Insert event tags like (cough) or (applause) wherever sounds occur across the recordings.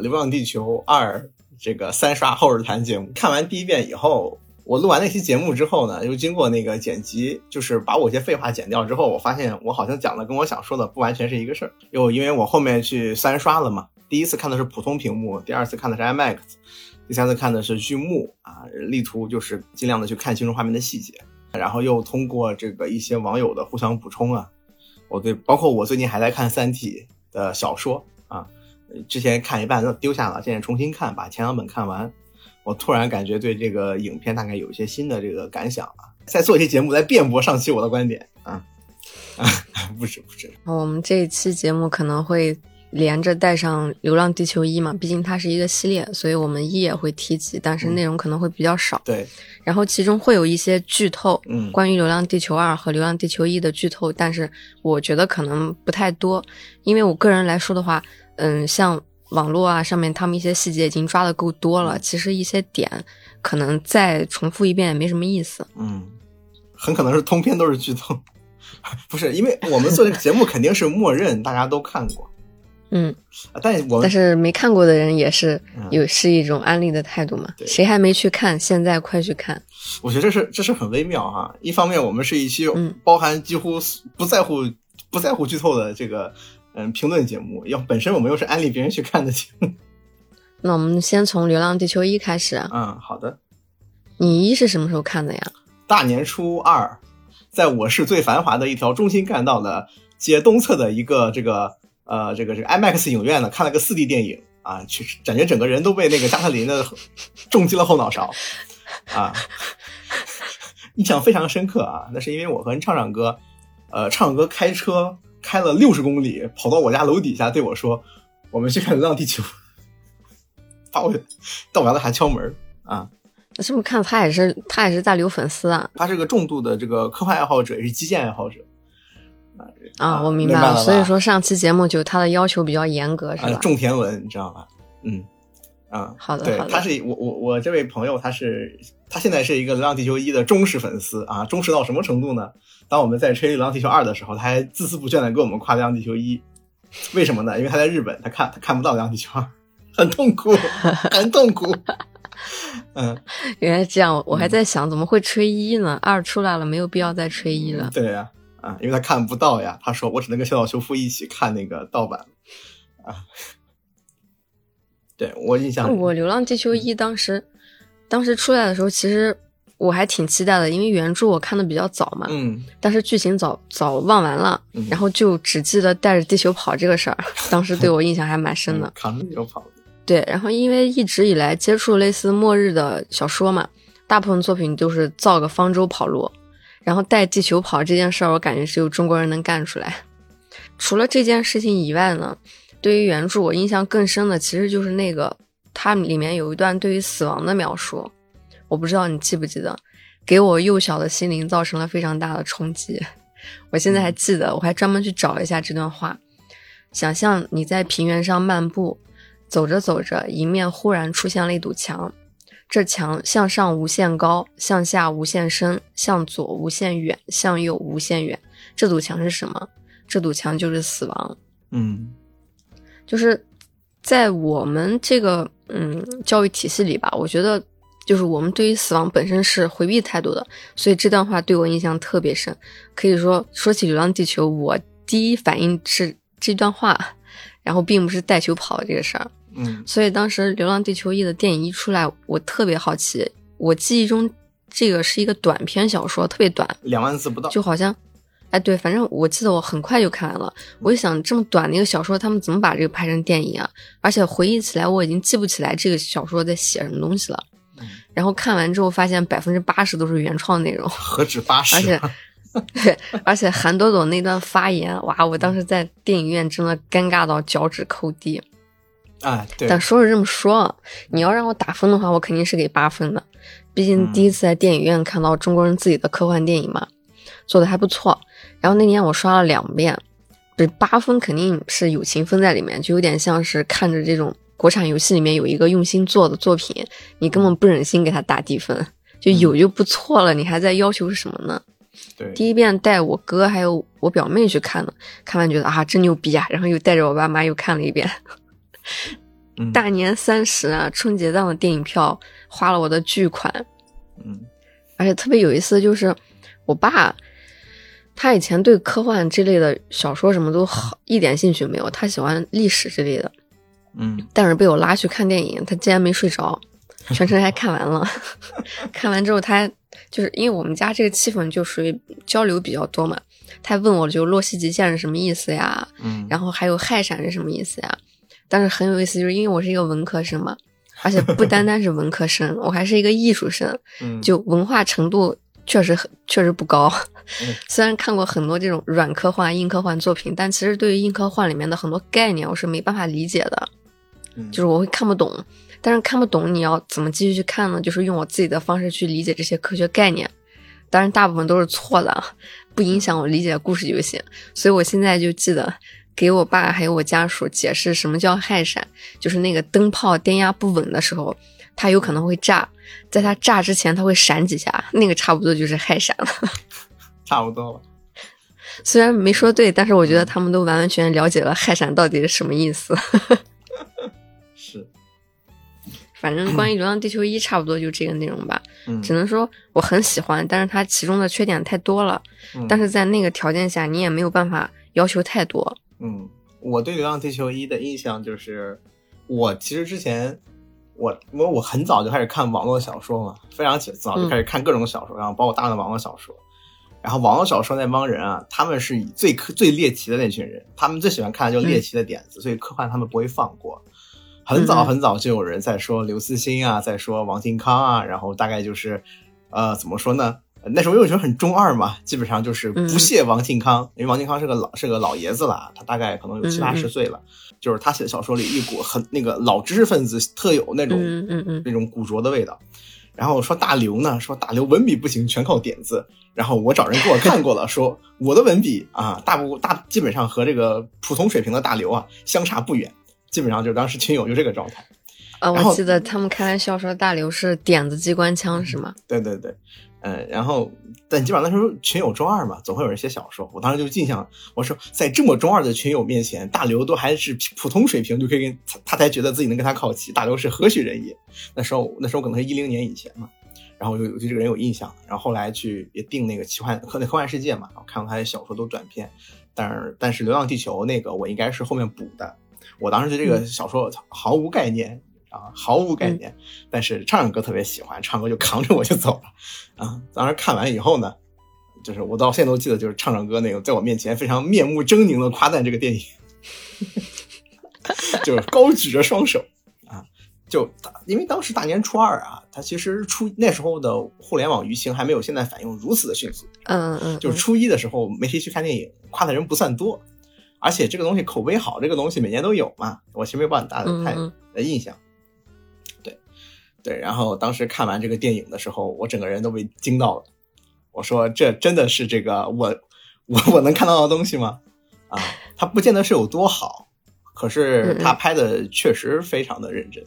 《流浪地球二》这个三刷后日谈节目。看完第一遍以后，我录完那期节目之后呢，又经过那个剪辑，就是把我一些废话剪掉之后，我发现我好像讲的跟我想说的不完全是一个事儿。又因为我后面去三刷了嘛，第一次看的是普通屏幕，第二次看的是 IMAX，第三次看的是剧目啊，力图就是尽量的去看清楚画面的细节。然后又通过这个一些网友的互相补充啊，我对包括我最近还在看《三体》的小说啊，之前看一半都丢下了，现在重新看，把前两本看完，我突然感觉对这个影片大概有一些新的这个感想啊，再做一些节目来辩驳上期我的观点啊啊，(laughs) 不是不是，我们这一期节目可能会。连着带上《流浪地球一》嘛，毕竟它是一个系列，所以我们一也会提及，但是内容可能会比较少。对，然后其中会有一些剧透，嗯，关于《流浪地球二》和《流浪地球一》的剧透，但是我觉得可能不太多，因为我个人来说的话，嗯，像网络啊上面他们一些细节已经抓的够多了，其实一些点可能再重复一遍也没什么意思。嗯，很可能是通篇都是剧透，(laughs) 不是，因为我们做这个节目肯定是默认大家都看过。嗯，但我但是没看过的人也是有是一种安利的态度嘛？谁还没去看，现在快去看！我觉得这是这是很微妙哈。一方面，我们是一期包含几乎不在乎不在乎剧透的这个嗯评论节目，要本身我们又是安利别人去看的节目。(laughs) 那我们先从《流浪地球一》开始。嗯，好的。你一是什么时候看的呀？大年初二，在我市最繁华的一条中心干道的街东侧的一个这个。呃，这个这个 IMAX 影院呢，看了个 4D 电影啊，去感觉整个人都被那个加特林的重击了后脑勺啊，(laughs) 印象非常深刻啊。那是因为我和畅畅哥，呃，畅哥开车开了六十公里，跑到我家楼底下对我说：“我们去看《流浪地球》。(laughs) ”把我到我家还敲门啊。那是不是看他也是他也是在留粉丝啊？他是个重度的这个科幻爱好者，也是基建爱好者。啊，我明白了。所以说上期节目就他的要求比较严格，是吧？种田文，你知道吧？嗯，啊，好的，对，他是我我我这位朋友，他是他现在是一个《流浪地球一》的忠实粉丝啊，忠实到什么程度呢？当我们在吹《流浪地球二》的时候，他还孜孜不倦的给我们夸《流浪地球一》，为什么呢？因为他在日本，他看他看不到《流浪地球二》，很痛苦，(laughs) 很痛苦。(laughs) 嗯，原来这样，我还在想怎么会吹一呢？二出来了，没有必要再吹一了。对呀。啊，因为他看不到呀。他说：“我只能跟小岛修夫一起看那个盗版。”啊，对我印象，我《流浪地球一》当时当时出来的时候，其实我还挺期待的，因为原著我看的比较早嘛。嗯。但是剧情早早忘完了，然后就只记得带着地球跑这个事儿，(laughs) 当时对我印象还蛮深的。扛着地球跑。(laughs) 对，然后因为一直以来接触类似末日的小说嘛，大部分作品都是造个方舟跑路。然后带地球跑这件事儿，我感觉只有中国人能干出来。除了这件事情以外呢，对于原著我印象更深的，其实就是那个它里面有一段对于死亡的描述，我不知道你记不记得，给我幼小的心灵造成了非常大的冲击。我现在还记得，我还专门去找一下这段话。想象你在平原上漫步，走着走着，迎面忽然出现了一堵墙。这墙向上无限高，向下无限深，向左无限远，向右无限远。这堵墙是什么？这堵墙就是死亡。嗯，就是在我们这个嗯教育体系里吧，我觉得就是我们对于死亡本身是回避态度的，所以这段话对我印象特别深。可以说，说起《流浪地球》，我第一反应是这段话，然后并不是带球跑这个事儿。嗯，所以当时《流浪地球一》的电影一出来，我特别好奇。我记忆中这个是一个短篇小说，特别短，两万字不到，就好像，哎，对，反正我记得我很快就看完了。我就想，这么短的一个小说，他们怎么把这个拍成电影啊？而且回忆起来，我已经记不起来这个小说在写什么东西了。然后看完之后，发现百分之八十都是原创内容，(laughs) 何止八十？而且，(laughs) 对，而且韩朵朵那段发言，哇，我当时在电影院真的尴尬到脚趾抠地。啊，对。但说是这么说，你要让我打分的话，我肯定是给八分的。毕竟第一次在电影院看到中国人自己的科幻电影嘛，做的还不错。然后那年我刷了两遍，这八分肯定是友情分在里面，就有点像是看着这种国产游戏里面有一个用心做的作品，你根本不忍心给他打低分，就有就不错了，你还在要求是什么呢？对。第一遍带我哥还有我表妹去看的，看完觉得啊真牛逼啊，然后又带着我爸妈又看了一遍。嗯大年三十啊，春节档的电影票花了我的巨款，嗯而且特别有意思就是，我爸他以前对科幻这类的小说什么都好一点兴趣没有，他喜欢历史之类的。嗯但是被我拉去看电影，他竟然没睡着，全程还看完了。(laughs) 看完之后，他还就是因为我们家这个气氛就属于交流比较多嘛，他问我就洛希极限是什么意思呀，嗯，然后还有氦闪是什么意思呀？但是很有意思，就是因为我是一个文科生嘛，而且不单单是文科生，(laughs) 我还是一个艺术生，嗯就文化程度确实很确实不高嗯。(laughs) 虽然看过很多这种软科幻、硬科幻作品，但其实对于硬科幻里面的很多概念，我是没办法理解的。嗯就是我会看不懂，但是看不懂你要怎么继续去看呢？就是用我自己的方式去理解这些科学概念，当然大部分都是错的，啊，不影响我理解故事就行。所以我现在就记得给我爸还有我家属解释什么叫氦闪，就是那个灯泡电压不稳的时候，它有可能会炸，在它炸之前它会闪几下，那个差不多就是氦闪了。(laughs) 差不多了。虽然没说对，但是我觉得他们都完完全全了解了氦闪到底是什么意思。(laughs) 是，反正关于《流浪地球一》差不多就这个内容吧。嗯只能说我很喜欢，但是它其中的缺点太多了。嗯但是在那个条件下，你也没有办法要求太多。嗯，我对《流浪地球一》的印象就是，我其实之前我我我很早就开始看网络小说嘛，非常早就开始看各种小说，然后包括大量的网络小说。然后网络小说那帮人啊，他们是以最科最猎奇的那群人，他们最喜欢看的就是猎奇的点子，所以科幻他们不会放过。很早嗯很早就有人在说刘慈欣啊，在说王靖康啊，然后大概就是，呃，怎么说呢？那时候又觉得很中二嘛，基本上就是不屑王靖康，因为王靖康是个老是个老爷子了，他大概可能有七八十岁了，就是他写的小说里一股很那个老知识分子特有那种、嗯嗯嗯那种古拙的味道。然后说大刘呢，说大刘文笔不行，全靠点子。然后我找人给我看过了，说我的文笔啊，大部大基本上和这个普通水平的大刘啊相差不远，基本上就当时群友就这个状态。呃，然后我记得他们开玩笑说大刘是点子机关枪是吗？对对对，嗯，然后但基本上那时候群友中二嘛，总会有人写小说。我当时就印象，我说在这么中二的群友面前，大刘都还是普通水平，就可以跟他他才觉得自己能跟他靠齐。大刘是何许人也？那时候那时候可能是一零年以前嘛，然后我就对这个人有印象，然后后来去也定那个奇幻科那科幻世界嘛，然后看过他的小说都短篇，但是但是流浪地球那个我应该是后面补的，我当时对这个小说毫无概念。啊，毫无概念，但是唱唱歌特别喜欢，唱歌就扛着我就走了，啊，当时看完以后呢，就是我到现在都记得，就是唱唱歌那个在我面前非常面目狰狞的夸赞这个电影，(laughs) 就是高举着双手啊，就因为当时大年初二啊，它其实初那时候的互联网舆情还没有现在反应如此的迅速，嗯嗯，就是初一的时候没谁去看电影，夸的人不算多，而且这个东西口碑好，这个东西每年都有嘛，我其实没有很大的太嗯。的印象。对，对，然后当时看完这个电影的时候，我整个人都被惊到了。我说：“这真的是这个我我我能看到的东西吗？啊，它不见得是有多好，可是他拍的确实非常的认真。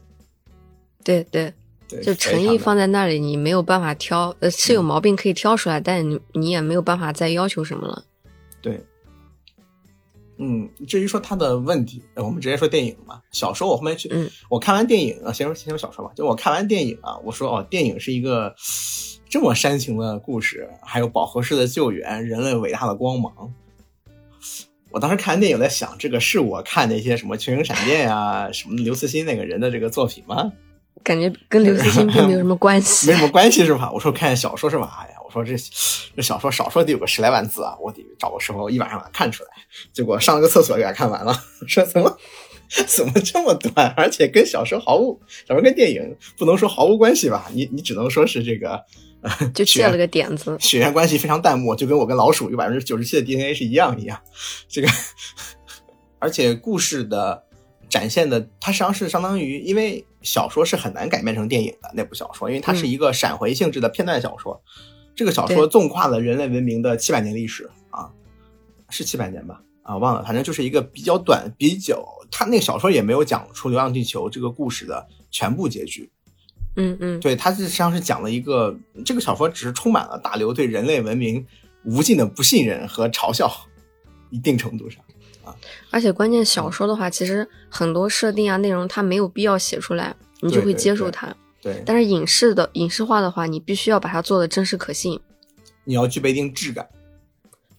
对对，对，就诚意放在那里，你没有办法挑，呃，是有毛病可以挑出来，但你你也没有办法再要求什么了。对，嗯，至于说他的问题，我们直接说电影吧。小说我后面去，嗯，我看完电影啊，先说先说小说吧。就我看完电影啊，我说哦，电影是一个这么煽情的故事，还有饱和式的救援，人类伟大的光芒。我当时看完电影，在想，这个是我看那些什么《群星闪电》呀，(laughs) 什么刘慈欣那个人的这个作品吗？感觉跟刘慈欣并没有什么关系，(laughs) 没什么关系是吧？我说看小说是吧？说这这小说少说得有个十来万字啊，我得找个时候一晚上把它看出来。结果上了个厕所给它看完了，说怎么怎么这么短，而且跟小说毫无小说跟电影不能说毫无关系吧？你你只能说是这个就借了个点子，血缘关系非常淡漠，就跟我跟老鼠有百分之九十七的 DNA 是一样一样。这个而且故事的展现的，它实际上是相当于，因为小说是很难改编成电影的那部小说，因为它是一个闪回性质的片段小说。这个小说纵跨了人类文明的七百年历史啊，是七百年吧？啊，忘了，反正就是一个比较短、比较，他那个小说也没有讲出《流浪地球》这个故事的全部结局。嗯嗯，对，它实际上是讲了一个，这个小说只是充满了大刘对人类文明无尽的不信任和嘲笑，一定程度上。啊。而且关键小说的话，其实很多设定啊内容它没有必要写出来，你就会接受它。对，但是影视的影视化的话，你必须要把它做的真实可信，你要具备一定质感。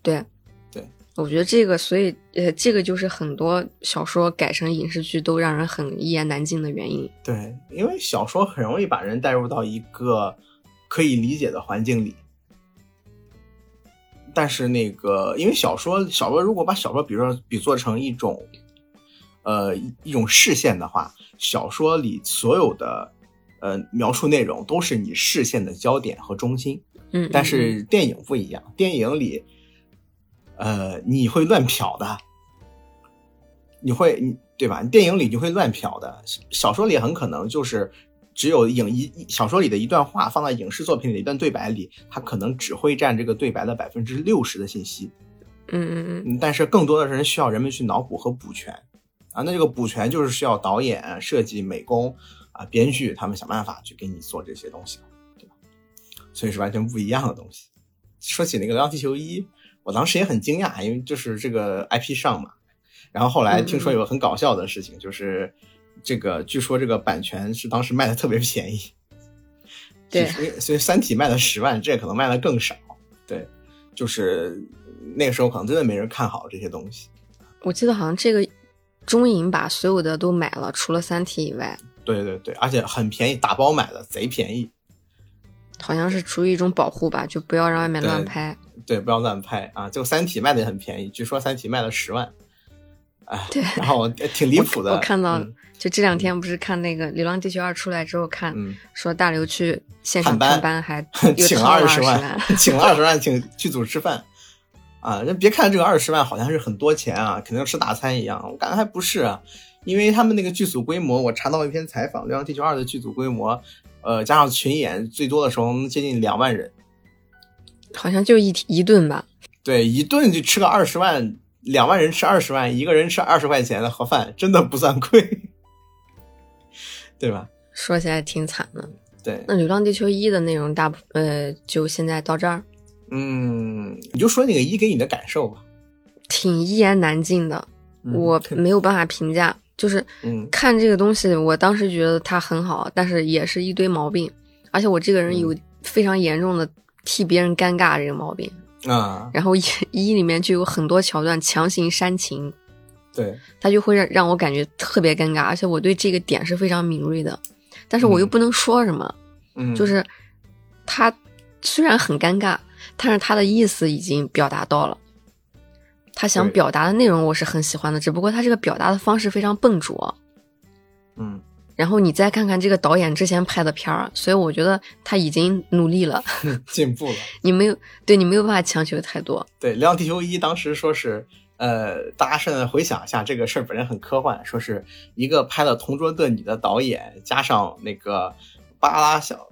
对，对，我觉得这个，所以呃，这个就是很多小说改成影视剧都让人很一言难尽的原因。对，因为小说很容易把人带入到一个可以理解的环境里，但是那个，因为小说，小说如果把小说比如说比作成一种，呃，一种视线的话，小说里所有的。呃，描述内容都是你视线的焦点和中心，嗯，但是电影不一样，电影里，呃，你会乱瞟的，你会，对吧？电影里你会乱瞟的，小说里很可能就是只有影一小说里的一段话放在影视作品里的一段对白里，它可能只会占这个对白的百分之六十的信息，嗯嗯嗯，但是更多的人需要人们去脑补和补全，啊，那这个补全就是需要导演、设计、美工。啊，编剧他们想办法去给你做这些东西，对吧？所以是完全不一样的东西。说起那个《流浪地球一》，我当时也很惊讶，因为就是这个 IP 上嘛。然后后来听说有个很搞笑的事情，就是这个据说这个版权是当时卖的特别便宜，对，所以《三体》卖了十万，这可能卖的更少。对，就是那个时候可能真的没人看好这些东西。我记得好像这个中影把所有的都买了，除了《三体》以外。对对对，而且很便宜，打包买的，贼便宜。好像是出于一种保护吧，就不要让外面乱拍。对，不要乱拍啊！就《三体》卖的也很便宜，据说《三体》卖了十万。哎，对，然后挺离谱的。我看到，就这两天不是看那个《流浪地球二》出来之后看，说大刘去现场探班，还 (laughs) 请了二十万，请了二十万，请剧组吃饭。啊，人别看这个二十万好像是很多钱啊，肯定吃大餐一样，我感觉还不是啊。因为他们那个剧组规模，我查到一篇采访，《流浪地球二》的剧组规模，呃，加上群演，最多的时候能接近两万人，好像就一一顿吧。对，一顿就吃个二十万，两万人吃二十万，一个人吃二十块钱的盒饭，真的不算贵，(laughs) 对吧？说起来挺惨的。对，那《流浪地球一》的内容大部呃，就现在到这儿。嗯，你就说那个一给你的感受吧。挺一言难尽的，我没有办法评价。就是看这个东西，我当时觉得它很好，但是也是一堆毛病，而且我这个人有非常严重的替别人尴尬这个毛病啊。然后一 (laughs) 一里面就有很多桥段强行煽情，对，他就会让让我感觉特别尴尬，而且我对这个点是非常敏锐的，但是我又不能说什么，嗯，就是他虽然很尴尬，但是他的意思已经表达到了。他想表达的内容我是很喜欢的，只不过他这个表达的方式非常笨拙。嗯，然后你再看看这个导演之前拍的片儿，所以我觉得他已经努力了，(laughs) 进步了。你没有对你没有办法强求太多。对《流浪地球一》当时说是，呃，大家现在回想一下这个事儿本身很科幻，说是一个拍了《同桌的你》的导演，加上那个巴拉小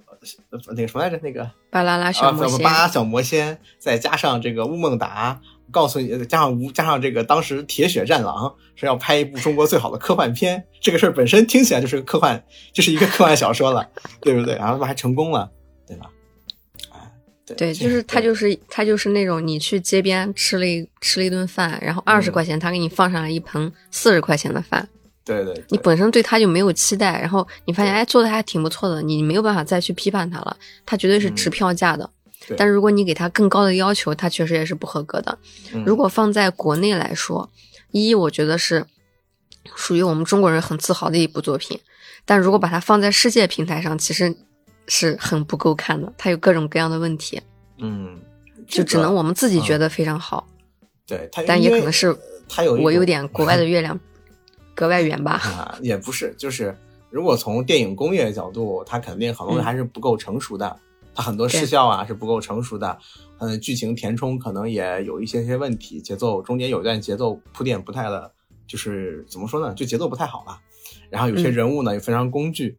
那个什么来着，那个巴啦啦小魔仙，巴啦小魔仙，再加上这个乌孟达。告诉你，加上无加上这个，当时《铁血战狼》说要拍一部中国最好的科幻片，这个事儿本身听起来就是个科幻，就是一个科幻小说了，(laughs) 对不对？然后还成功了，对吧？啊，对，对，就是他，就是他，就是那种你去街边吃了一吃了一顿饭，然后二十块钱他给你放上来一盆四十块钱的饭，对对，你本身对他就没有期待，然后你发现哎做的还挺不错的，你没有办法再去批判他了，他绝对是值票价的。但如果你给他更高的要求，他确实也是不合格的。如果放在国内来说，一我觉得是属于我们中国人很自豪的一部作品。但如果把它放在世界平台上，其实是很不够看的。它有各种各样的问题。嗯，就只能我们自己觉得非常好。对，但也可能是它有我有点国外的月亮格外圆吧。(laughs) 啊，也不是，就是如果从电影工业角度，它肯定很多人还是不够成熟的。它很多视效啊是不够成熟的，嗯，剧情填充可能也有一些些问题，节奏中间有一段节奏铺垫不太的，就是怎么说呢，就节奏不太好吧。然后有些人物呢也非常工具，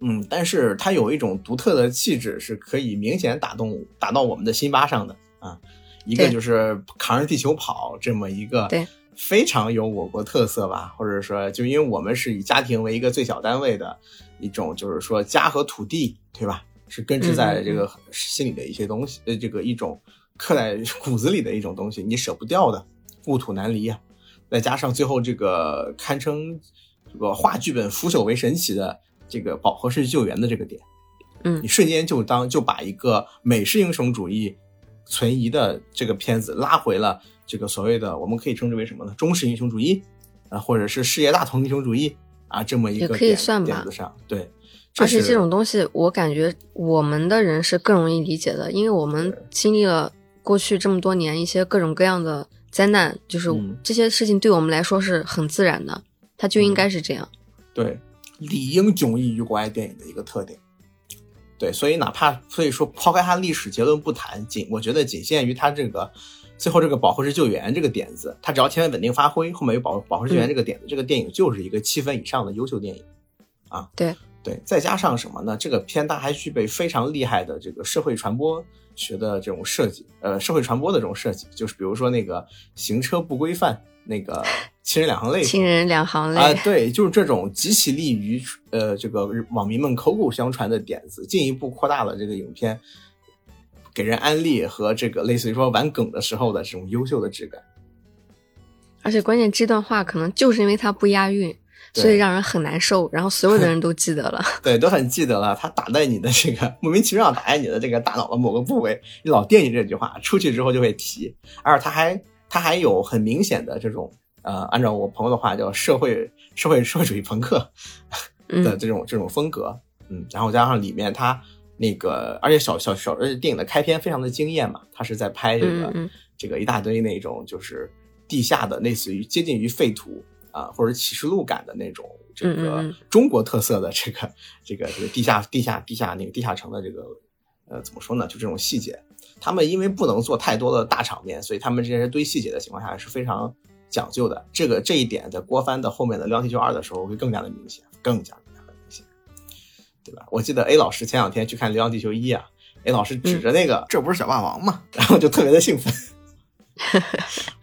嗯，但是它有一种独特的气质，是可以明显打动打到我们的心巴上的啊。一个就是扛着地球跑这么一个，对，非常有我国特色吧，或者说就因为我们是以家庭为一个最小单位的一种，就是说家和土地，对吧？是根植在这个心里的一些东西，呃，这个一种刻在 (laughs) 骨子里的一种东西，你舍不掉的，故土难离啊。再加上最后这个堪称这个画剧本腐朽为神奇的这个饱和式救援的这个点，嗯你瞬间就当就把一个美式英雄主义存疑的这个片子拉回了这个所谓的我们可以称之为什么呢？中式英雄主义啊，或者是世界大同英雄主义啊，这么一也可以个点算吧点子上，对。而且这种东西，我感觉我们的人是更容易理解的，因为我们经历了过去这么多年一些各种各样的灾难，就是嗯这些事情对我们来说是很自然的，它就应该是这样。对，理应迥异于国外电影的一个特点。对，所以哪怕所以说抛开它历史结论不谈，仅我觉得仅限于它这个最后这个保护式救援这个点子，它只要前面稳定发挥，后面有保保护式救援这个点子，这个电影就是一个七分以上的优秀电影啊。对对，再加上什么呢？这个片它还具备非常厉害的这个社会传播学的这种设计，呃，社会传播的这种设计，就是比如说那个行车不规范，那个 (laughs) 亲人两行泪，亲人两行泪，啊、对，就是这种极其利于呃这个网民们口口相传的点子，进一步扩大了这个影片给人安利和这个类似于说玩梗的时候的这种优秀的质感。而且关键这段话可能就是因为它不押韵，对所以让人很难受，然后所有的人都记得了。(laughs) 对，都很记得了，他打在你的这个莫名其妙打在你的这个大脑的某个部位，你老惦记这句话，出去之后就会提，而他还他还有很明显的这种呃，按照我朋友的话叫社会社会社会主义朋克，的嗯这种这种风格，嗯，然后加上里面他那个，而且小小小，而且电影的开篇非常的惊艳嘛，他是在拍这个、嗯嗯。这个一大堆那种就是地下的类似于接近于废土啊、或者启示录感的那种这个中国特色的这个这个这个地下地下地下那个地下城的这个呃怎么说呢？就这种细节，他们因为不能做太多的大场面，所以他们这些堆细节的情况下是非常讲究的。这个这一点在郭帆的后面的《流浪地球二》的时候会更加的明显，更加更加的明显，对吧？我记得 A 老师前两天去看《流浪地球一》啊，A 老师指着那个、这不是小霸王吗？(laughs) 然后就特别的兴奋。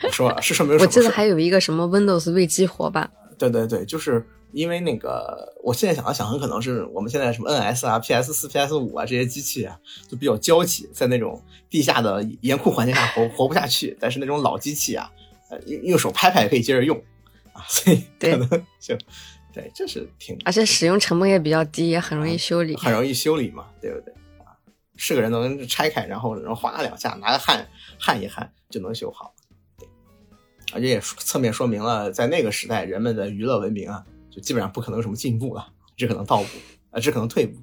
我说是说明什么？我记得还有一个什么 Windows 未激活吧？对对对，就是因为那个，我现在想了想，很可能是我们现在什么 NS 啊、PS 四、PS 五啊这些机器啊，就比较娇气，在那种地下的严酷环境下活活不下去。但是那种老机器啊，呃，用用手拍拍也可以接着用啊，所以对可能就对，这是挺而且使用成本也比较低，也很容易修理。很容易修理嘛，对不对啊？是个人能拆开，然后然后划两下，拿个焊焊一焊就能修好。对，而且也侧面说明了，在那个时代，人们的娱乐文明啊，就基本上不可能有什么进步了，只可能倒步，啊，只可能退步，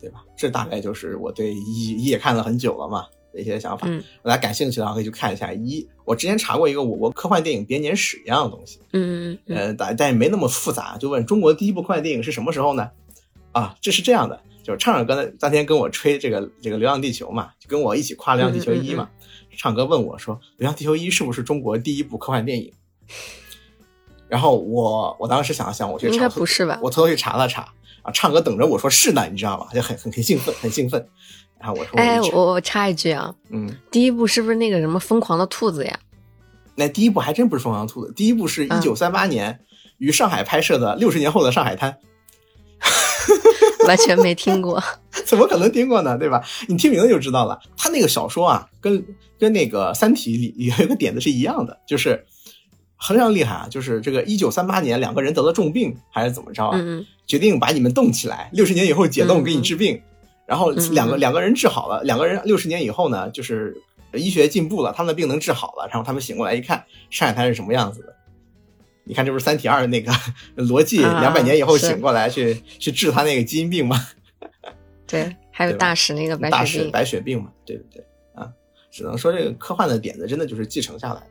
对吧？这大概就是我对一一也看了很久了嘛的一些想法。嗯大家感兴趣的话可以去看一下一。我之前查过一个我国科幻电影编年史一样的东西，嗯呃，但但也没那么复杂，就问中国第一部科幻电影是什么时候呢？啊，这是这样的，就是畅畅哥呢当天跟我吹这个这个《流浪地球》嘛，就跟我一起夸《流浪地球一》嘛。畅哥问我说，《流浪地球一》是不是中国第一部科幻电影？(laughs) 然后我我当时想了想，我去应该，不是吧？我偷偷去查了查啊，唱歌等着我说是呢，你知道吗？就很很很兴奋，很兴奋。然后我说，哎，我我插一句啊，嗯，第一部是不是那个什么疯狂的兔子呀？那第一部还真不是《疯狂兔子》，第一部是一嗯九三八年于上海拍摄的《六十年后的上海滩》。完全没听过。(laughs) 怎么可能听过呢？对吧？你听名字就知道了。他那个小说啊，跟跟那个《三体》里里有一个点子是一样的，就是非常厉害啊。就是这个一九三八年，两个人得了重病还是怎么着啊？嗯嗯决定把你们冻起来，六十年以后解冻嗯给你治病。然后嗯两个嗯两个人治好了，两个人六十年以后呢，就是医学进步了，他们的病能治好了。然后他们醒过来一看，上海滩是什么样子的？你看，这不是《三体二》那个 (laughs) 罗辑啊两百年以后醒过来去去治他那个基因病吗？(laughs) 对，还有大使那个白血病。白血病嘛，对不对啊？只能说这个科幻的点子真的就是继承下来的，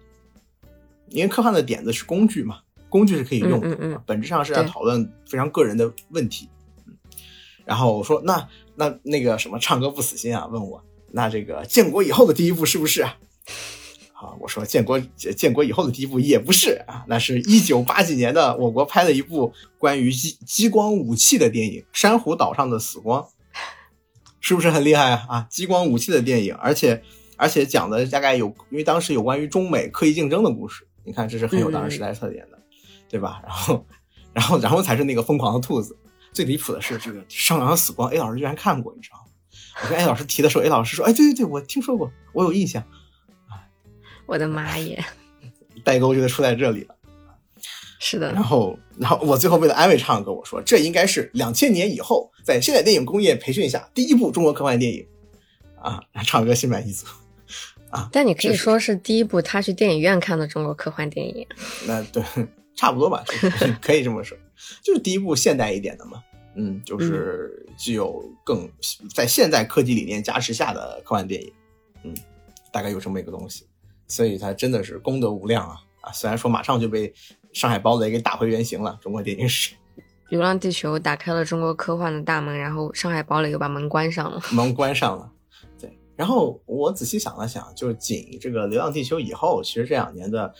因为科幻的点子是工具嘛，工具是可以用的，嗯嗯嗯本质上是要讨论非常个人的问题。嗯，然后我说那那那个什么唱歌不死心啊，问我那这个建国以后的第一步是不是啊？啊，我说建国建国以后的第一部也不是啊，那是一九八几年的我国拍的一部关于激激光武器的电影《珊瑚岛上的死光》。是不是很厉害啊？激光武器的电影，而且而且讲的大概有，因为当时有关于中美科技竞争的故事，你看这是很有当时时代特点的，对吧？然后然后然后才是那个疯狂的兔子。最离谱的是这个上扬死光，A 老师居然看过，你知道吗？我跟 A 老师提的时候，A 老师说：“哎，对对对，我听说过，我有印象。我的妈耶！(laughs) ”代沟就得出在这里了。是的然，后，然后我最后为了安慰畅跟我说，这应该是两千年以后在现代电影工业培训下第一部中国科幻电影啊，畅哥心满意足啊。但你可以说是第一部他去电影院看的中国科幻电影。(laughs) 那对，差不多吧，(laughs) 可以这么说，就是第一部现代一点的嘛。嗯，就是具有更在现代科技理念加持下的科幻电影。嗯，大概有这么一个东西，所以他真的是功德无量啊啊！虽然说马上就被上海堡垒给打回原形了，中国电影史。(laughs)《流浪地球》打开了中国科幻的大门，然后上海堡垒又把门关上了。(laughs) 门关上了。对，然后我仔细想了想，就是仅这个《流浪地球》以后，其实这两年的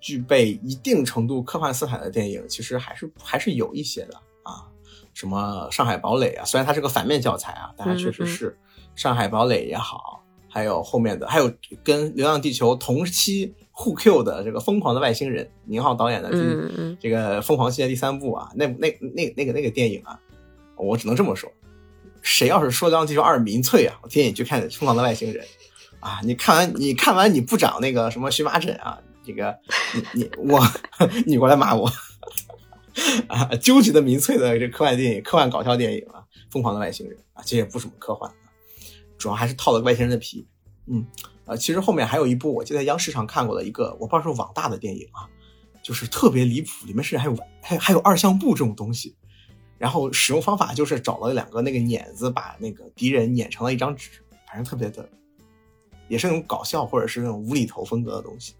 具备一定程度科幻色彩的电影，其实还是还是有一些的啊。什么《上海堡垒》啊，虽然它是个反面教材啊，但它确实是《上海堡垒》也好，还有后面的，还有跟《流浪地球》同期互 Q 的这个《疯狂的外星人》，宁浩导演的这个《疯狂系列》第三部啊，那那那那个那个电影啊，我只能这么说，谁要是说《流浪地球二》民粹啊，我建议你去看《疯狂的外星人》啊，你看完你看完你不长那个什么荨麻疹啊，这个你你我 (laughs) 你过来骂我。啊，究极的民粹的这科幻电影、科幻搞笑电影啊，《疯狂的外星人》啊，其实也不什么科幻。啊，主要还是套了个外星人的皮，嗯。呃，其实后面还有一部我记得在央视上看过的一个，我不知道是网大的电影啊，就是特别离谱，里面甚至还有还还有二向布这种东西，然后使用方法就是找了两个那个碾子，把那个敌人碾成了一张纸，反正特别的，也是那种搞笑或者是那种无厘头风格的东西。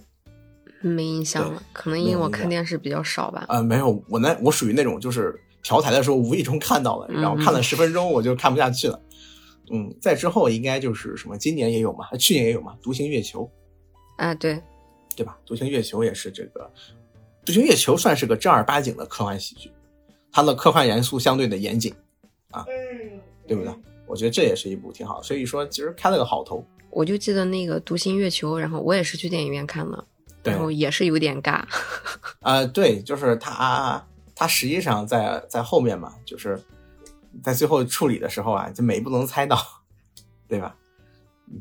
没印象了，可能因为我看电视比较少吧。呃，没有，我那我属于那种就是调台的时候无意中看到了，然后看了十分钟我就看不下去了。嗯，在之后应该就是什么，今年也有嘛，去年也有嘛，《独行月球》啊，对，对吧？《独行月球》也是这个，《独行月球》算是个正儿八经的科幻喜剧，它的科幻元素相对的严谨啊，嗯对不对？我觉得这也是一部挺好，所以说其实开了个好头。我就记得那个《独行月球》，然后我也是去电影院看的，然后也是有点尬。呃，对，就是它，它实际上在在后面嘛，就是在最后处理的时候啊，就每一步都能猜到，(laughs) 对吧？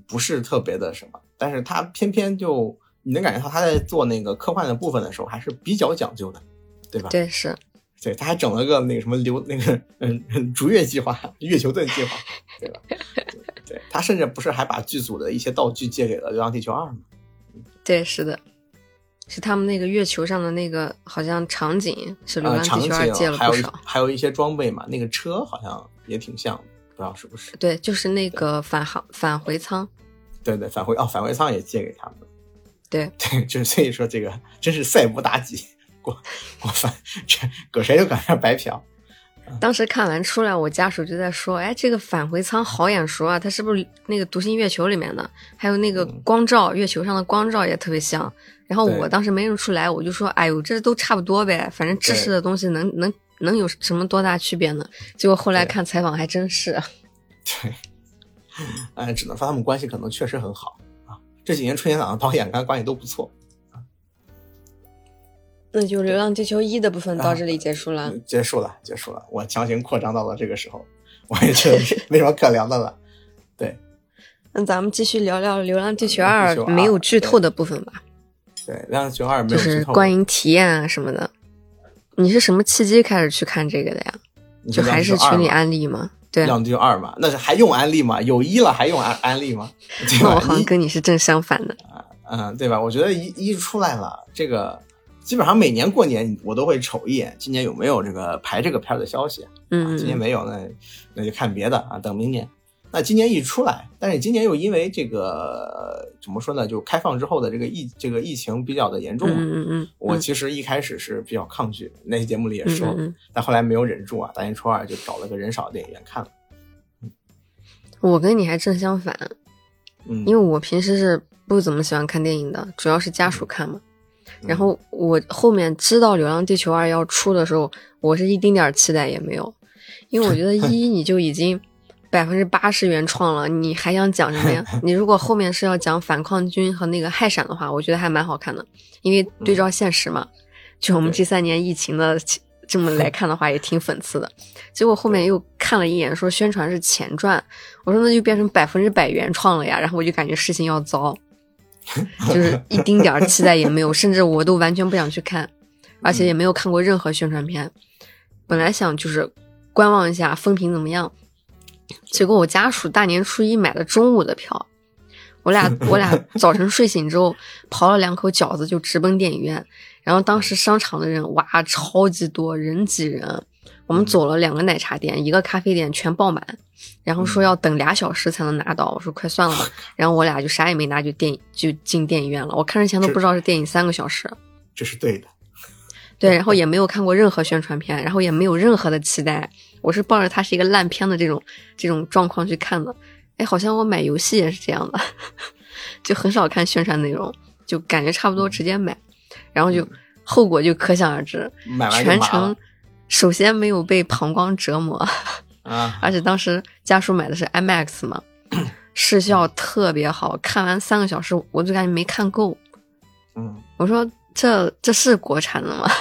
不是特别的什么，但是他偏偏就你能感觉到他在做那个科幻的部分的时候还是比较讲究的，对吧？对，是对，他还整了个那个什么流那个嗯逐月计划、月球盾计划，对吧？对他甚至不是还把剧组的一些道具借给了《流浪地球二》吗？对，是的，是他们那个月球上的那个好像场景是《流呃，浪地球二》借了还有一不少。还有一些装备嘛，那个车好像也挺像的，不知道是不是？对，就是那个返航返回舱。对对，返回哦，返回舱也借给他们了。对，(laughs) 对，就是所以说这个真是赛博妲己，过过分，这搁谁都赶上白嫖。当时看完出来，我家属就在说：“哎，这个返回舱好眼熟啊，它是不是那个《独行月球》里面的？还有那个光照，月球上的光照也特别像。”然后我当时没认出来，我就说：“哎呦，这都差不多呗，反正知识的东西能能能有什么多大区别呢？”结果后来看采访还真是。(laughs) 对，哎，只能说他们关系可能确实很好啊。这几年春节档的导演跟关系都不错。那就《流浪地球一》的部分到这里结束了。嗯结束了，结束了，我强行扩张到了这个时候，我也觉得 (laughs) 没什么可聊的了。对那咱们继续聊聊《流浪地球二没有剧透的部分吧，对，《流浪地球二》没就有剧透，是观影体验啊什么的。你是什么契机开始去看这个的呀？就还是群里安利吗？对流，浪地球二嘛，那是还用安利吗？有一了还用安安利吗？(laughs) 我好像跟你是正相反的。嗯，对吧？我觉得一一出来了，这个基本上每年过年我都会瞅一眼，今年有没有这个排这个片儿的消息啊？嗯，今年没有，那那就看别的啊，等明年。那今年一出来，但是今年又因为这个怎么说呢？就开放之后的这个疫这个疫情比较的严重嘛，嗯嗯嗯，我其实一开始是比较抗拒，那期节目里也说，嗯嗯嗯但后来没有忍住啊，大年初二就找了个人少的电影院看了。我跟你还正相反，嗯，因为我平时是不怎么喜欢看电影的，主要是家属看嘛。然后我后面知道《流浪地球二》要出的时候，我是一丁点儿期待也没有，因为我觉得 (laughs) 一你就已经百分之八十原创了，你还想讲什么呀？(laughs) 你如果后面是要讲反抗军和那个氦闪的话，我觉得还蛮好看的，因为对照现实嘛，就我们这三年疫情的这么来 (laughs) 看的话，也挺讽刺的。结果后面又看了一眼，说宣传是前传，我说那就变成百分之百原创了呀，然后我就感觉事情要糟。(laughs) 就是一丁点儿期待也没有，甚至我都完全不想去看，而且也没有看过任何宣传片。本来想就是观望一下风评怎么样，结果我家属大年初一买的中午的票，我俩 (laughs) 我俩早晨睡醒之后刨了两口饺子就直奔电影院，然后当时商场的人哇超级多人挤人。我们走了两个奶茶店，一个咖啡店全爆满，然后说要等俩小时才能拿到。我说快算了吧，(laughs) 然后我俩就啥也没拿，就电就进电影院了。我看之前都不知道是电影三个小时，这是对的。对，然后也没有看过任何宣传片，然后也没有任何的期待。我是抱着它是一个烂片的这种这种状况去看的。哎，好像我买游戏也是这样的，(laughs) 就很少看宣传内容，就感觉差不多直接买，然后就后果就可想而知，全程。首先没有被膀胱折磨啊，(laughs) 而且当时家属买的是 IMAX 嘛，(clears throat) 视效特别好，看完三个小时我就感觉没看够。嗯，我说这这是国产的吗？(laughs)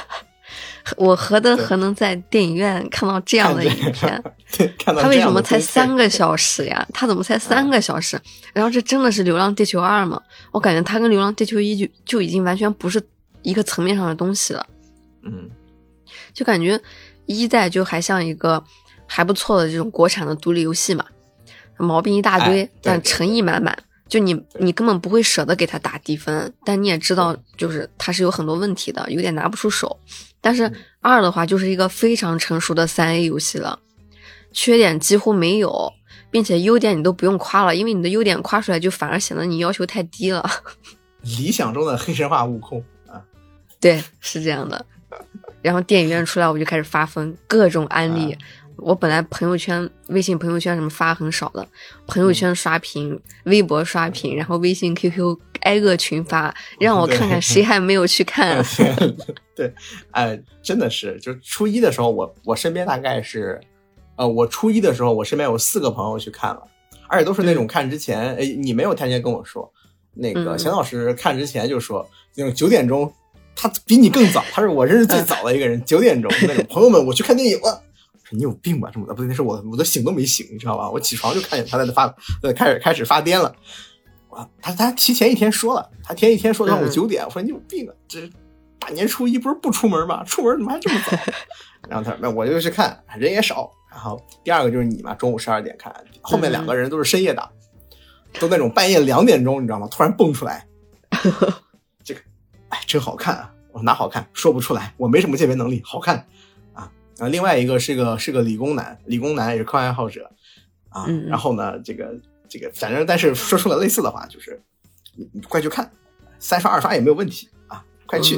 我何德何能在电影院看到这样的影片？(laughs) 他为什么才三个小时呀？他怎么才三个小时？然后这真的是《流浪地球二》吗？我感觉他跟《流浪地球一》就就已经完全不是一个层面上的东西了。嗯。就感觉一代就还像一个还不错的这种国产的独立游戏嘛，毛病一大堆，但诚意满满。就你你根本不会舍得给他打低分，但你也知道，就是它是有很多问题的，有点拿不出手。但是二的话就是一个非常成熟的三 A 游戏了，缺点几乎没有，并且优点你都不用夸了，因为你的优点夸出来就反而显得你要求太低了。(laughs) 理想中的黑神话悟空啊，对，是这样的。然后电影院出来，我就开始发疯，各种安利。我本来朋友圈、微信朋友圈什么发很少的，朋友圈刷屏、微博刷屏，然后微信、QQ 挨个群发，让我看看谁还没有去看。(laughs) 对，哎，真的是，就是初一的时候，我我身边大概是，呃，我初一的时候，我身边有四个朋友去看了，而且都是那种看之前，哎，你没有提前跟我说，那个钱老师看之前就说，那种九点钟。他比你更早，他是我认识最早的一个人，九点钟那种。(laughs) 朋友们，我去看电影了。说你有病吧？什么的？不对，那是我，我都醒都没醒，你知道吧？我起床就看见他在那发，呃，开始开始发癫了。我他他提前一天说了，他提前一天说让我九点。我说你有病啊！这大年初一不是不出门吗？出门怎么还这么早？(laughs) 然后他说那我就去看，人也少。然后第二个就是你嘛，中午十二点看，后面两个人都是深夜档，都那种半夜两点钟，你知道吗？突然蹦出来。(laughs) 这个哎，真好看啊！我哪好看说不出来，我没什么鉴别能力，好看啊！啊，另外一个是个是个理工男，理工男也是科幻爱好者啊。然后呢，这个这个，反正但是说出了类似的话，就是你你快去看，三刷二刷也没有问题啊，快去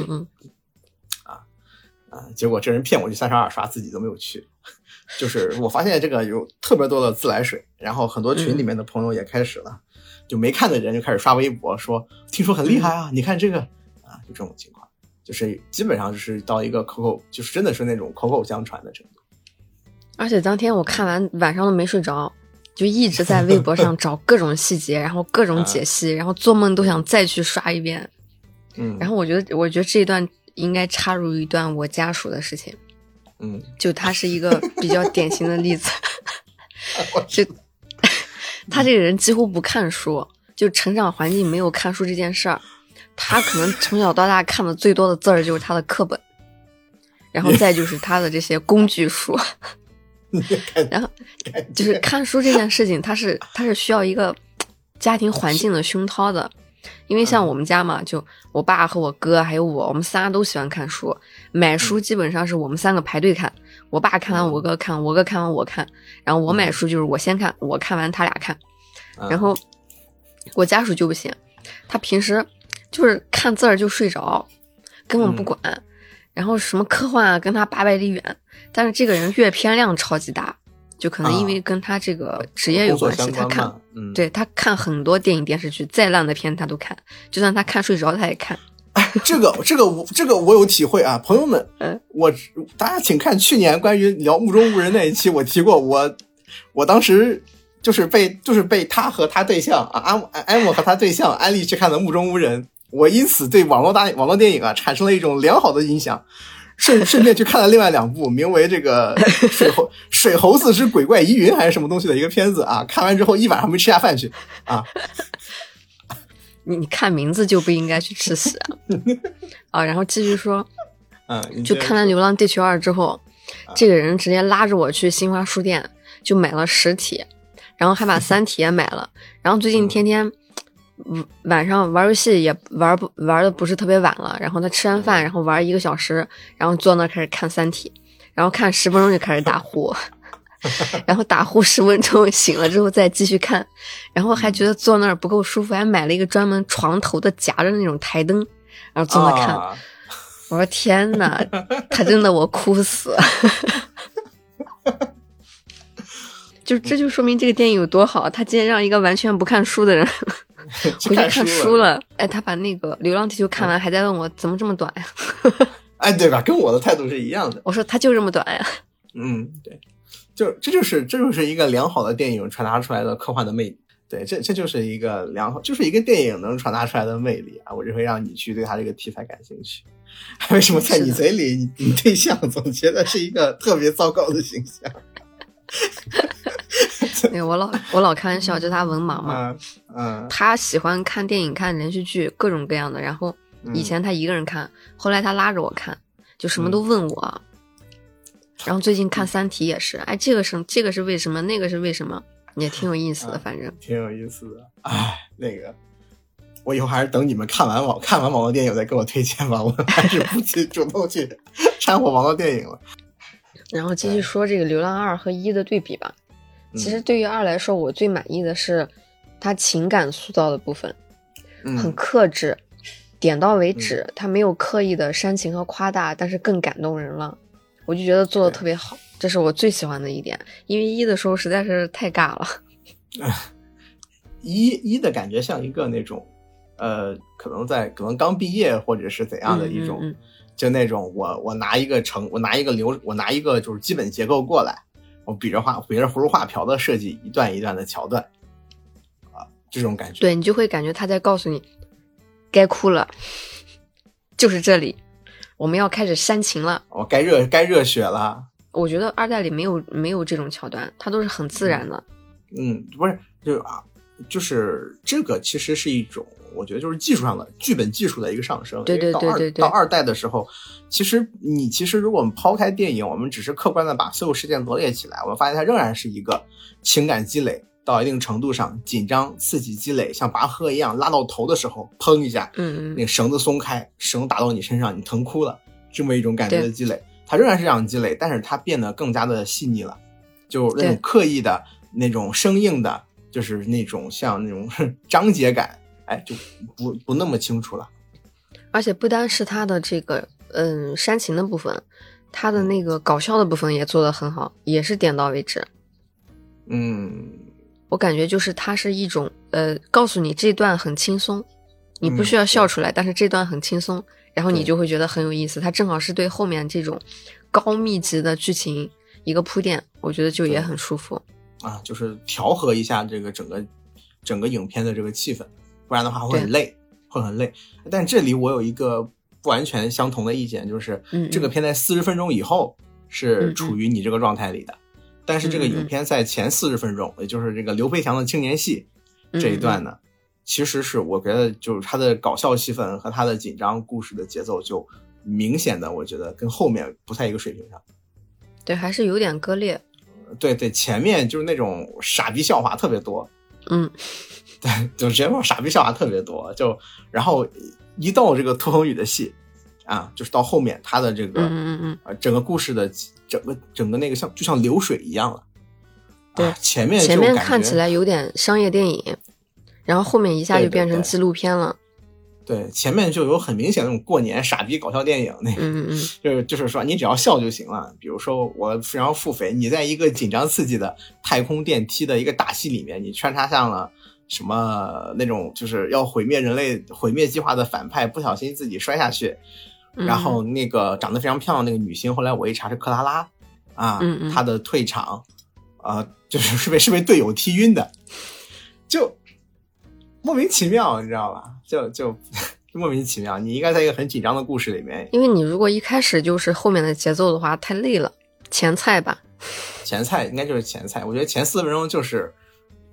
啊啊！结果这人骗我去三刷二刷，自己都没有去。就是我发现这个有特别多的自来水，然后很多群里面的朋友也开始了，就没看的人就开始刷微博说，听说很厉害啊，你看这个啊。就这种情况，就是基本上就是到一个口口，就是真的是那种口口相传的程度。而且当天我看完晚上都没睡着，就一直在微博上找各种细节，然后各种解析，然后做梦都想再去刷一遍。嗯，然后我觉得，我觉得这一段应该插入一段我家属的事情。嗯，(laughs) 就他是一个比较典型的例子。(laughs) 就他这个人几乎不看书，就成长环境没有看书这件事儿。他可能从小到大看的最多的字儿就是他的课本，然后再就是他的这些工具书，(laughs) 然后就是看书这件事情，他是他是需要一个家庭环境的熏陶的，因为像我们家嘛，就我爸和我哥还有我，我们仨都喜欢看书，买书基本上是我们三个排队看，我爸看完我哥看，我哥看完我看，然后我买书就是我先看，我看完他俩看，然后我家属就不行，他平时。就是看字儿就睡着，根本不管。然后什么科幻啊，跟他八百里远。但是这个人阅片量超级大，就可能因为跟他这个职业有关系。他看，对他看很多电影电视剧，再烂的片他都看，就算他看睡着他也看。哎这个这个我这个我有体会啊，朋友们，(laughs) 我大家请看去年关于聊目中无人那一期，我提过我我当时。就是被就是被他和他对象啊，安安姆和他对象安利去看的《目中无人》，我因此对网络大网络电影啊产生了一种良好的印象，顺 (laughs) 顺便去看了另外两部，名为这个 (laughs) 水猴水猴子之鬼怪疑云还是什么东西的一个片子啊，看完之后一晚上没吃下饭去啊。你你看名字就不应该去吃屎啊！(laughs) 啊，然后继续说，嗯，就看完《流浪地球二》之后，这个人直接拉着我去新华书店就买了实体，然后还把《三体》也买了。然后最近天天嗯晚上玩游戏也玩不玩的不是特别晚了，然后他吃完饭然后玩一个小时，然后坐那开始看《三体》，然后看十分钟就开始打呼。(laughs) 然后打呼十分钟，醒了之后再继续看，然后还觉得坐那儿不够舒服，还买了一个专门床头的夹着那种台灯，然后坐那看。啊我说天呐，他真的我哭死。(laughs) 就这就说明这个电影有多好，他竟然让一个完全不看书的人回 (laughs) 去看书书。了。哎，他把那个《流浪地球》看完，还在问我怎么这么短呀？(laughs) 哎，对吧？跟我的态度是一样的。我说他就这么短呀。嗯，对，就这就是这就是一个良好的电影传达出来的科幻的魅力。对，这这就是一个良好，就是一个电影能传达出来的魅力啊！我就会让你去对他这个题材感兴趣。(laughs) 为什么在你嘴里，你你对象总觉得是一个特别糟糕的形象？对 (laughs) 我老我老开玩笑，就他文盲嘛，嗯嗯，他喜欢看电影、看连续剧，各种各样的。然后以前他一个人看，后来他拉着我看，就什么都问我。然后最近看《三体》也是，哎，这个是这个是为什么，那个是为什么，也挺有意思的。啊反正挺有意思的。哎，那个，我以后还是等你们看完网看完网络电影再给我推荐吧。我还是不去主动去掺和网络电影了。然后继续说这个《流浪二》和一的对比吧。嗯其实对于二来说，我最满意的是他情感塑造的部分，嗯，很克制，点到为止，他没有刻意的煽情和夸大，但是更感动人了。我就觉得做的特别好，这是我最喜欢的一点。因为一的时候实在是太尬了。(laughs) 一一的感觉像一个那种，呃，可能在可能刚毕业或者是怎样的一种，就那种我我拿一个成我拿一个流我拿一个就是基本结构过来，我比着画比着葫芦画瓢的设计一段一段的桥段，啊，这种感觉。对你就会感觉他在告诉你，该哭了，就是这里，我们要开始煽情了。我该热该热血了。我觉得二代里没有没有这种桥段，它都是很自然的。嗯，不是，就是啊，就是这个其实是一种，我觉得就是技术上的剧本技术的一个上升。对对对对对。到二代的时候，其实你其实如果我们抛开电影，我们只是客观的把所有事件罗列起来，我们发现它仍然是一个情感积累到一定程度上，紧张刺激积累，像拔河一样拉到头的时候，砰一下，嗯嗯。那个绳子松开，绳打到你身上，你疼哭了，这么一种感觉的积累，它仍然是这样积累，但是它变得更加的细腻了，就那种刻意的那种生硬的，就是那种像那种 (laughs) 章节感，哎，就不不那么清楚了。而且不单是他的这个嗯煽情的部分，他的那个搞笑的部分也做得很好，也是点到为止。嗯，我感觉就是它是一种呃，告诉你这段很轻松，你不嗯需要笑出来，但是这段很轻松，然后你就会觉得很有意思。它正好是对后面这种高密集的剧情一个铺垫，我觉得就也很舒服。啊，就是调和一下这个整个整个影片的这个气氛，不然的话会很累，会很累。但这里我有一个不完全相同的意见，就是这个片在四十分钟以后是处于你这个状态里的，但是这个影片在前四十分钟，也就是这个刘培强的青年戏嗯这一段呢，其实是我觉得就是他的搞笑戏份和他的紧张故事的节奏就明显的，我觉得跟后面不在一个水平上。对，还是有点割裂。对对，前面就是那种傻逼笑话特别多，嗯，对，(laughs) 就直接说傻逼笑话特别多，就然后一到这个涂恒宇的戏啊，就是到后面他的这个嗯嗯嗯呃整个故事的整个整个那个像就像流水一样了。对啊前面前面看起来有点商业电影，然后后面一下就变成纪录片了。对前面就有很明显那种过年傻逼搞笑电影那个，嗯嗯嗯，(laughs) 就是就是说你只要笑就行了。比如说我非常腹诽，你在一个紧张刺激的太空电梯的一个打戏里面，你穿插上了什么那种就是要毁灭人类、毁灭计划的反派，不小心自己摔下去，嗯然后那个长得非常漂亮那个女星，后来我一查是克拉拉啊，她的退场啊、就是是被是被队友踢晕的，就莫名其妙，你知道吧？就就就莫名其妙。你应该在一个很紧张的故事里面，因为你如果一开始就是后面的节奏的话，太累了。前菜吧，前菜应该就是前菜，我觉得前四分钟就是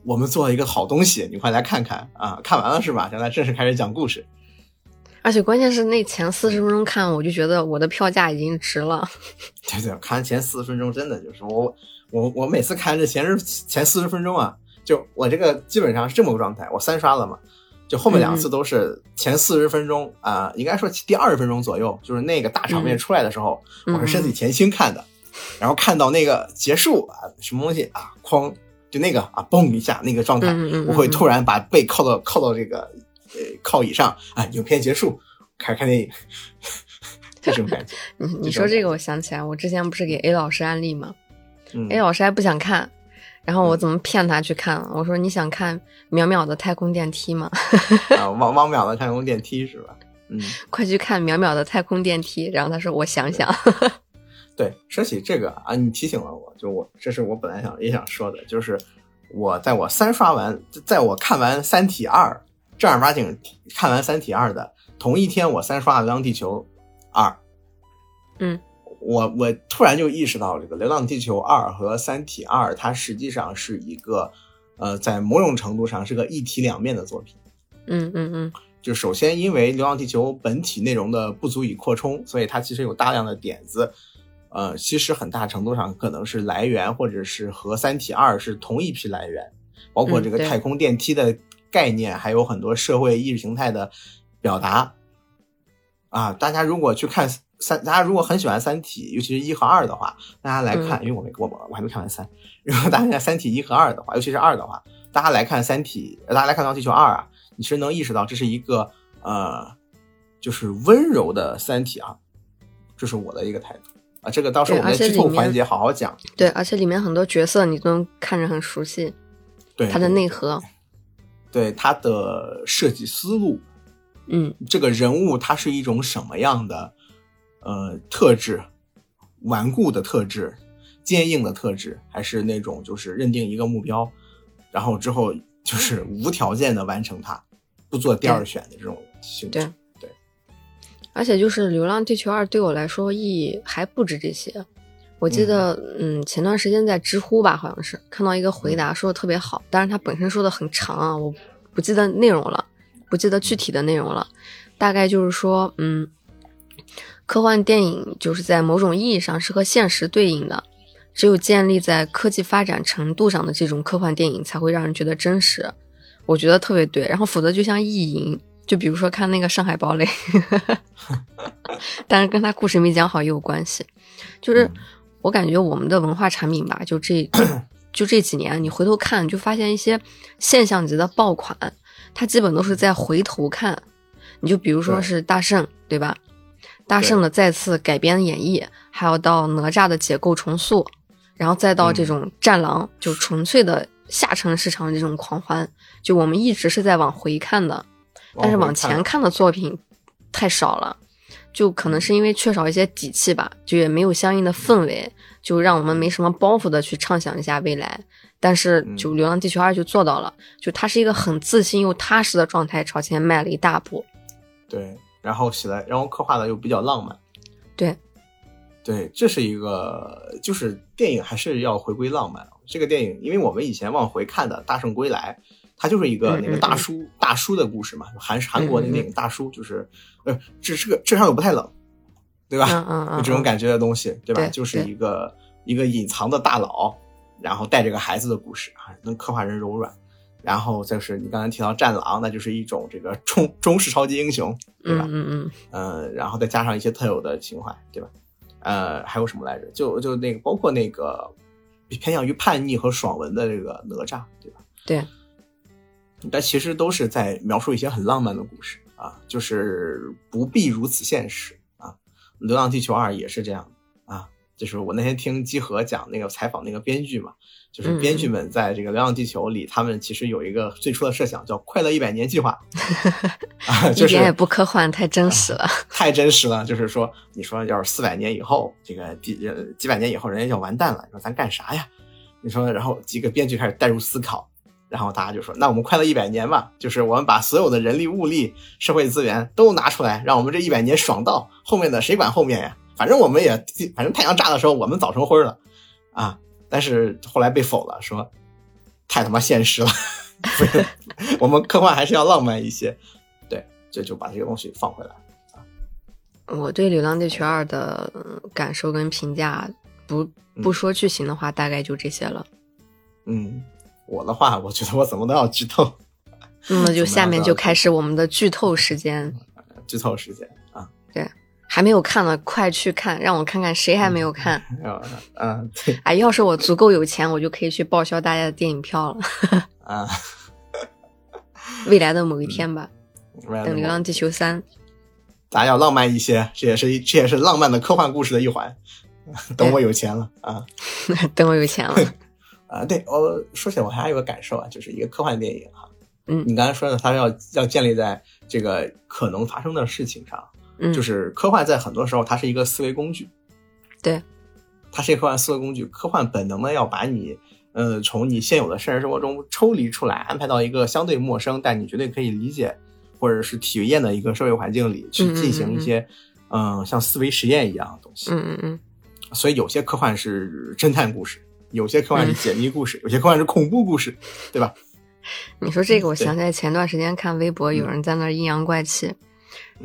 我们做了一个好东西，你快来看看啊！看完了是吧？现在正式开始讲故事。而且关键是那前四十分钟看，我就觉得我的票价已经值了。对 (laughs) 对，看前四十分钟真的就是我我我每次看这前十前四十分钟啊，就我这个基本上是这么个状态。我三刷了嘛，就后面两次都是前四十分钟啊、应该说第二十分钟左右，就是那个大场面出来的时候，嗯我是身体前倾看的，然后看到那个结束啊，什么东西啊，哐，就那个啊，嘣一下那个状态，我会突然把背靠到靠到这个呃靠椅上啊，影片结束，开始看电影，(laughs) 这种感觉。(laughs) 你你说这个，我想起来，我之前不是给 A 老师安利吗嗯？A 老师还不想看，然后我怎么骗他去看了？我说你想看淼淼的太空电梯吗？(laughs) 啊，汪汪淼的太空电梯是吧？嗯，快去看淼淼的太空电梯。然后他说我想想，对，说起这个啊，你提醒了我，就我这是我本来想也想说的，就是我在我三刷完，在我看完《三体二》正儿八经看完《三体二》的同一天，我三刷了《流浪地球二》。嗯，我我突然就意识到，这个《流浪地球二》和《三体二》它实际上是一个，呃，在某种程度上是个一体两面的作品。嗯嗯嗯就首先因为《流浪地球》本体内容的不足以扩充，所以它其实有大量的点子，呃，其实很大程度上可能是来源或者是和《三体二》是同一批来源，包括这个太空电梯的概念，还有很多社会意识形态的表达。啊，大家如果去看三，大家如果很喜欢《三体》，尤其是一和二的话，大家来看，因为我没我我我还没看完三，如果大家看《三体》一和二的话，尤其是二的话，大家来看《三体》，大家来看到《地球二》啊，你其实能意识到这是一个呃，就是温柔的《三体》啊，这是我的一个态度啊。这个到时候我们在剧透环节好好讲。对，而且里面很多角色你都能看着很熟悉，对它的内核。对它的设计思路，嗯这个人物他是一种什么样的呃特质？顽固的特质、坚硬的特质，还是那种就是认定一个目标，然后之后就是无条件的完成它，不做第二选的这种性质。对而且就是《流浪地球二》对我来说意义还不止这些。我记得，嗯前段时间在知乎吧，好像是看到一个回答说的特别好，但是它本身说的很长啊，我不记得内容了，不记得具体的内容了。大概就是说，嗯，科幻电影就是在某种意义上是和现实对应的，只有建立在科技发展程度上的这种科幻电影才会让人觉得真实。我觉得特别对，然后否则就像意淫，就比如说看那个《上海堡垒》，(laughs) 但是跟他故事没讲好也有关系。就是我感觉我们的文化产品吧，就这 (clears throat) 就这几年，你回头看就发现一些现象级的爆款，它基本都是在回头看。你就比如说是大圣，对吧？大圣的再次改编演绎，还有到哪吒的解构重塑，然后再到这种战狼，就纯粹的下沉市场的这种狂欢，就我们一直是在往回看的，但是往前看的作品太少了，就可能是因为缺少一些底气吧，就也没有相应的氛围，就让我们没什么包袱的去畅想一下未来。但是就《流浪地球二》就做到了，就它是一个很自信又踏实的状态朝前迈了一大步。对，然后起来，然后刻画的又比较浪漫。对，对，这是一个，就是电影还是要回归浪漫。这个电影，因为我们以前往回看的《大圣归来》，它就是一个嗯那个大叔、大叔的故事嘛，韩韩国的那个电影大叔，就是呃，这是个智商又不太冷，对吧？嗯嗯嗯，(laughs) 就这种感觉的东西，对吧？对就是一个一个隐藏的大佬，然后带着个孩子的故事啊，能刻画人柔软。然后就是你刚才提到战狼，那就是一种这个中 (laughs) 中式超级英雄，对吧？嗯嗯呃，然后再加上一些特有的情怀，对吧？呃，还有什么来着？就就那个，包括那个偏向于叛逆和爽文的这个哪吒，对吧？对，但其实都是在描述一些很浪漫的故事啊，就是不必如此现实啊。《流浪地球二》也是这样啊，就是我那天听基和讲那个采访那个编剧嘛，就是编剧们在这个《流浪地球》里，他们其实有一个最初的设想叫“快乐一百年计划 (laughs) ”，啊，嗯，就是一点也不科幻，太真实了。太真实了，就是说，你说要是四百年以后，这个几呃几百年以后，人家就完蛋了，你说咱干啥呀？你说，然后几个编剧开始带入思考，然后大家就说，那我们快乐一百年吧，就是我们把所有的人力、物力、社会资源都拿出来，让我们这一百年爽到后面的谁管后面呀？反正我们也，反正太阳炸的时候我们早成灰了啊！但是后来被否了，说太他妈现实了。(laughs) (laughs) 我们科幻还是要浪漫一些。对，这就把这个东西放回来。我对《流浪地球二》的感受跟评价，不不说剧情的话，大概就这些了。嗯，我的话，我觉得我怎么都要剧透。(laughs) 那么就下面就开始我们的剧透时间。剧透时间啊！对，还没有看的，快去看，让我看看谁还没有看。(laughs) 啊啊！对，哎，要是我足够有钱，我就可以去报销大家的电影票了。(laughs) 啊！未来的某一天吧，等《流浪地球三》。咱要浪漫一些，这也是这也是浪漫的科幻故事的一环。等我有钱了啊！等我有钱了啊！对，我说起来，我还有个感受啊，就是一个科幻电影哈。嗯，你刚才说的，它要要建立在这个可能发生的事情上。嗯，就是科幻在很多时候它是一个思维工具。对，它是一个科幻思维工具。科幻本能的要把你呃从你现有的现实生活中抽离出来，安排到一个相对陌生但你绝对可以理解。或者是体验的一个社会环境里去进行一些，嗯，像思维实验一样的东西。嗯嗯嗯。所以有些科幻是侦探故事，有些科幻是解密故事，(laughs) 有些科幻是恐怖故事，对吧？你说这个，我想起来前段时间看微博，有人在那阴阳怪气，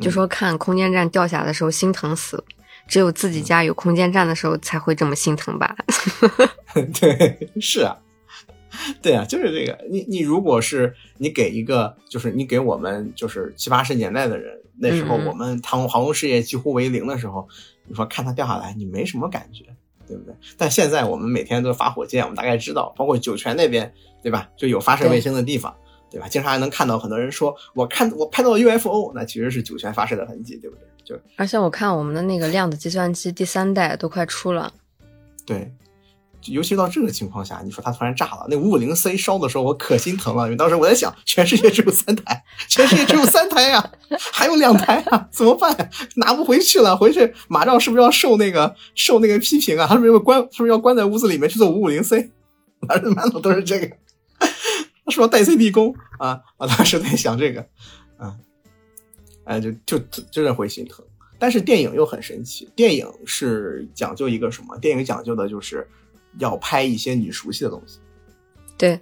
就说看空间站掉下的时候心疼死，只有自己家有空间站的时候才会这么心疼吧？(laughs) 对，是啊。对啊，就是这个。你你如果是你给一个，就是你给我们就是七八十年代的人，那时候我们航航空事业几乎为零的时候，你说看它掉下来，你没什么感觉，对不对？但现在我们每天都发火箭，我们大概知道，包括酒泉那边，对吧？就有发射卫星的地方，对吧？经常还能看到很多人说，我看我拍到了 UFO，那其实是酒泉发射的痕迹，对不对？就而且我看我们的那个量子计算机第三代都快出了，对。尤其到这个情况下，你说它突然炸了，那五五零 C 烧的时候，我可心疼了。因为当时我在想，全世界只有三台，全世界只有三台呀，还有两台啊，怎么办？拿不回去了，回去马上是不是要受那个受那个批评啊？他是不是要关？是不是要关在屋子里面去做五五零 C？满满脑都是这个，他说带 CD 功啊！我当时在想这个，啊，哎，就就真的会心疼。但是电影又很神奇，电影是讲究一个什么？电影讲究的就是。要拍一些你熟悉的东西，对，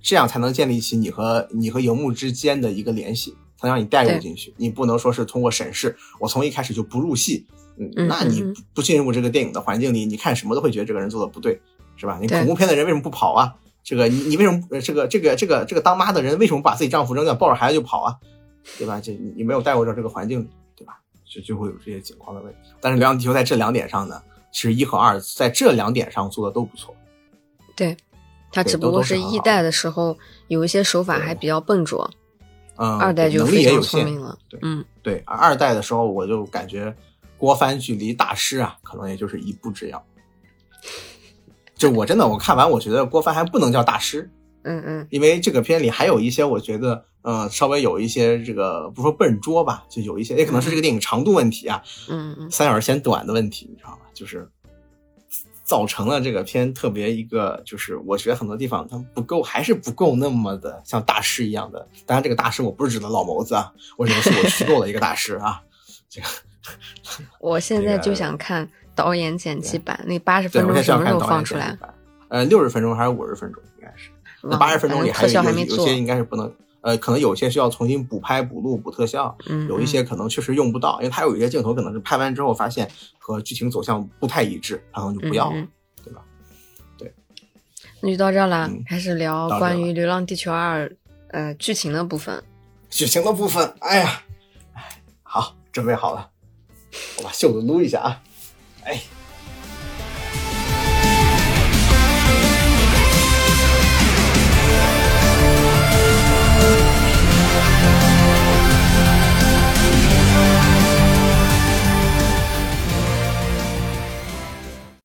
这样才能建立起你和你和荧幕之间的一个联系，才让你带入进去。你不能说是通过审视，我从一开始就不入戏，嗯，那你不进入这个电影的环境里，你看什么都会觉得这个人做的不对，是吧？你恐怖片的人为什么不跑啊？这个你你为什么这个这个这个这个当妈的人为什么把自己丈夫扔掉，抱着孩子就跑啊？对吧？这你没有带入到这个环境，对吧？就就会有这些情况的问题。但是《流浪地球》在这两点上呢？其实一和二在这两点上做的都不错，对，他只不过是一代的时候有一些手法还比较笨拙，嗯，二代就非常聪明了，对，嗯，对，二代的时候我就感觉郭帆距离大师啊，可能也就是一步之遥，就我真的我看完我觉得郭帆还不能叫大师，嗯嗯，因为这个片里还有一些我觉得。呃，稍微有一些这个不说笨拙吧，就有一些，也可能是这个电影长度问题啊，嗯嗯，三小时嫌短的问题，你知道吗？就是造成了这个片特别一个，就是我觉得很多地方它不够，还是不够那么的像大师一样的。当然，这个大师我不是指的老谋子啊，我指的是我虚构的一个大师啊。(laughs) 这个，(laughs) 我现在就想看导演剪辑版，那八十分钟什么时候放出来？呃，六十分钟还是五十分钟？那八十分钟里还有有些应该是不能。呃，可能有些需要重新补拍、补录、补特效，嗯，有一些可能确实用不到，因为它有一些镜头可能是拍完之后发现和剧情走向不太一致，然后就不要了，对吧？对，那就到这了，开始聊关于《流浪地球二》呃剧情的部分。剧情的部分，哎呀，哎，好，准备好了，我把袖子撸一下啊，哎。